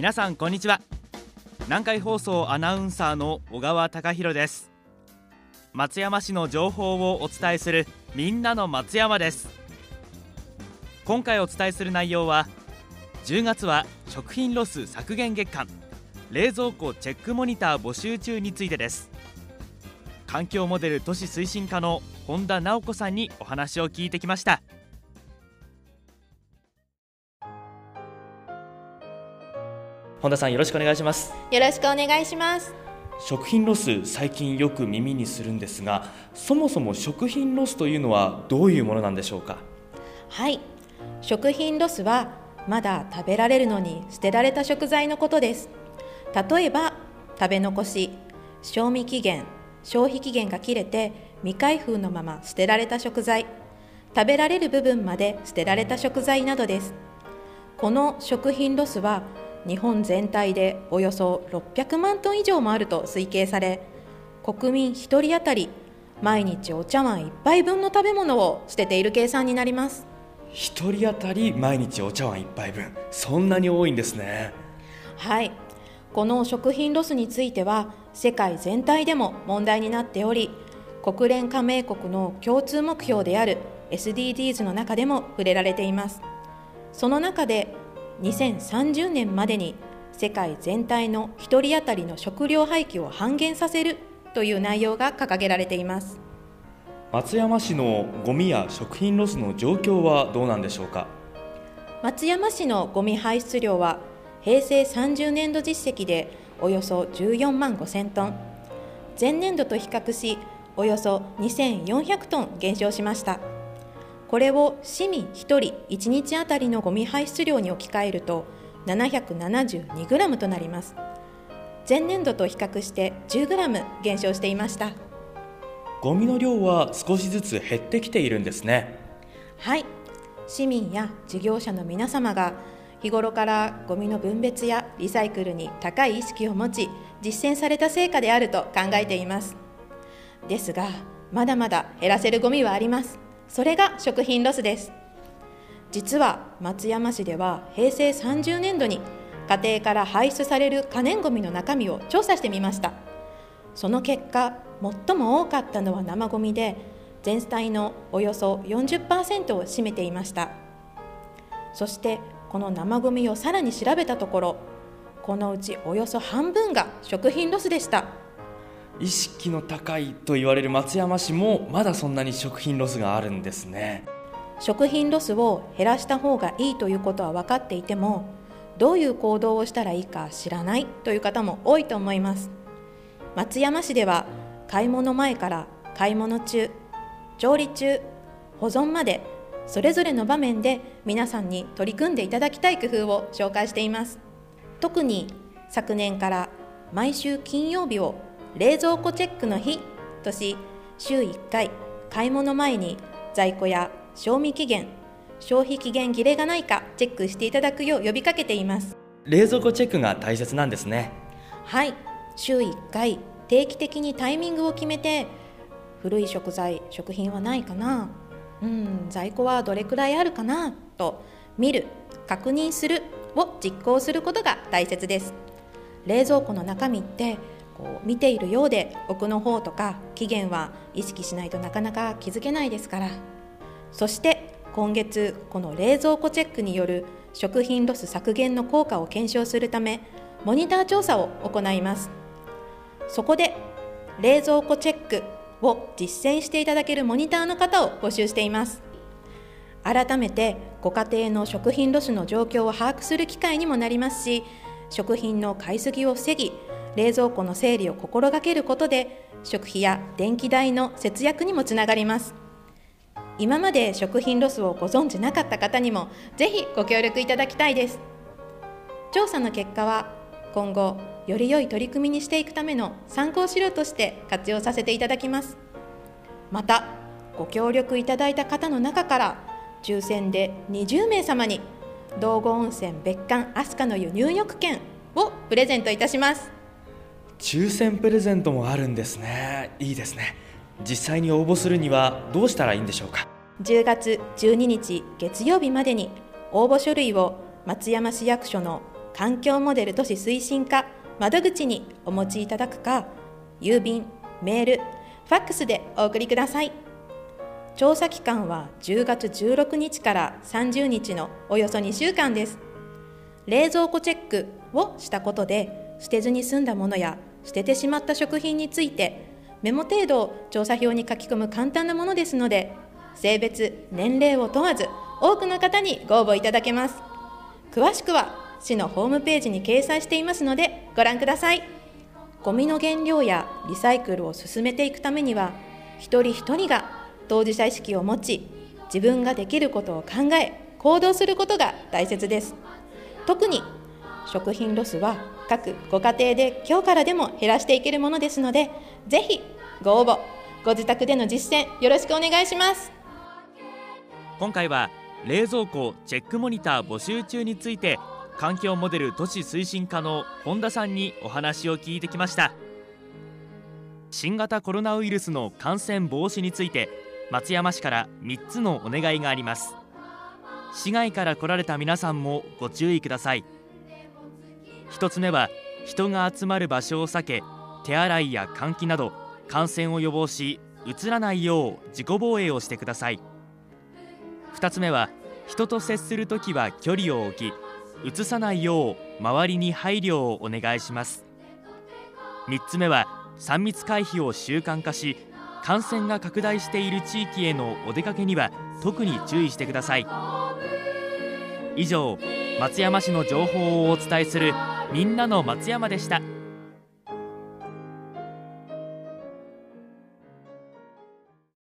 皆さんこんにちは。南海放送アナウンサーの小川貴博です。松山市の情報をお伝えするみんなの松山です。今回お伝えする内容は10月は食品ロス削減月間。冷蔵庫チェックモニター募集中についてです。環境モデル都市推進課の本田直子さんにお話を聞いてきました。本田さんよろしくお願いします。よろしくお願いします。食品ロス最近よく耳にするんですがそもそも食品ロスというのはどういうものなんでしょうか？はい。食品ロスはまだ食べられるのに捨てられた食材のことです。例えば食べ残し賞味期限消費期限が切れて未開封のまま捨てられた食材食べられる部分まで捨てられた食材などです。この食品ロスは日本全体でおよそ600万トン以上もあると推計され国民1人当たり毎日お茶碗1杯分の食べ物を捨てている計算になります。1人当たり毎日お茶碗1杯分。そんなに多いんですね。はい。この食品ロスについては世界全体でも問題になっており国連加盟国の共通目標である SDGs の中でも触れられています。その中で2030年までに世界全体の1人当たりの食料廃棄を半減させるという内容が掲げられています。松山市のゴミや食品ロスの状況はどうなんでしょうか？松山市のゴミ排出量は平成30年度実績でおよそ14万5000トン。前年度と比較しおよそ2400トン減少しましたこれを市民1人1日あたりのゴミ排出量に置き換えると 772g となります。前年度と比較して 10g 減少していました。ゴミの量は少しずつ減ってきているんですね。はい。市民や事業者の皆様が日頃からゴミの分別やリサイクルに高い意識を持ち実践された成果であると考えています。ですがまだまだ減らせるゴミはありますそれが食品ロスです。実は松山市では平成30年度に家庭から排出される可燃ごみの中身を調査してみました。その結果最も多かったのは生ゴミで全体のおよそ40%を占めていました。そしてこの生ゴミをさらに調べたところこのうちおよそ半分が食品ロスでした。意識の高いと言われる松山市もまだそんなに食品ロスがあるんですね。食品ロスを減らした方がいいということは分かっていてもどういう行動をしたらいいか知らないという方も多いと思います。松山市では買い物前から買い物中調理中保存までそれぞれの場面で皆さんに取り組んでいただきたい工夫を紹介しています。特に昨年から毎週金曜日を冷蔵庫チェックの日とし週1回買い物前に在庫や賞味期限消費期限切れがないかチェックしていただくよう呼びかけています。冷蔵庫チェックが大切なんですね。はい。週1回定期的にタイミングを決めて古い食材食品はないかな。うん在庫はどれくらいあるかな？と見る確認するを実行することが大切です。冷蔵庫の中身ってこう見ているようで奥の方とか期限は意識しないとなかなか気づけないですから。そして今月この冷蔵庫チェックによる食品ロス削減の効果を検証するためモニター調査を行います。そこで冷蔵庫チェックを実践していただけるモニターの方を募集しています。改めてご家庭の食品ロスの状況を把握する機会にもなりますし食品の買いすぎを防ぎ冷蔵庫の整理を心がけることで食費や電気代の節約にもつながります。今まで食品ロスをご存知なかった方にもぜひご協力いただきたいです。調査の結果は今後より良い取り組みにしていくための参考資料として活用させていただきます。またご協力いただいた方の中から抽選で20名様に道後温泉別館飛鳥の湯入浴券をプレゼントいたします。抽選プレゼントもあるんですね。いいですね。実際に応募するにはどうしたらいいんでしょうか？10月12日月曜日までに応募書類を松山市役所の環境モデル都市推進課窓口にお持ちいただくか郵便メールファックスでお送りください。調査期間は10月16日から30日のおよそ2週間です。冷蔵庫チェックをしたことで捨てずに済んだものや捨ててしまった食品についてメモ程度を調査票に書き込む簡単なものですので性別年齢を問わず多くの方にご応募いただけます。詳しくは市のホームページに掲載していますのでご覧ください。ゴミの原料やリサイクルを進めていくためには一人一人が当事者意識を持ち自分ができることを考え行動することが大切です。特に食品ロスは各ご家庭で今日からでも減らしていけるものですのでぜひご応募ご自宅での実践よろしくお願いします。今回は冷蔵庫チェックモニター募集中について環境モデル都市推進課の本田さんにお話を聞いてきました。新型コロナウイルスの感染防止について松山市から3つのお願いがあります。市外から来られた皆さんもご注意ください。1つ目は人が集まる場所を避け手洗いや換気など感染を予防しうつらないよう自己防衛をしてください。2つ目は人と接するときは距離を置きうつさないよう周りに配慮をお願いします。3つ目は3密回避を習慣化し感染が拡大している地域へのお出かけには特に注意してください。以上松山市の情報をお伝えするみんなの松山でした。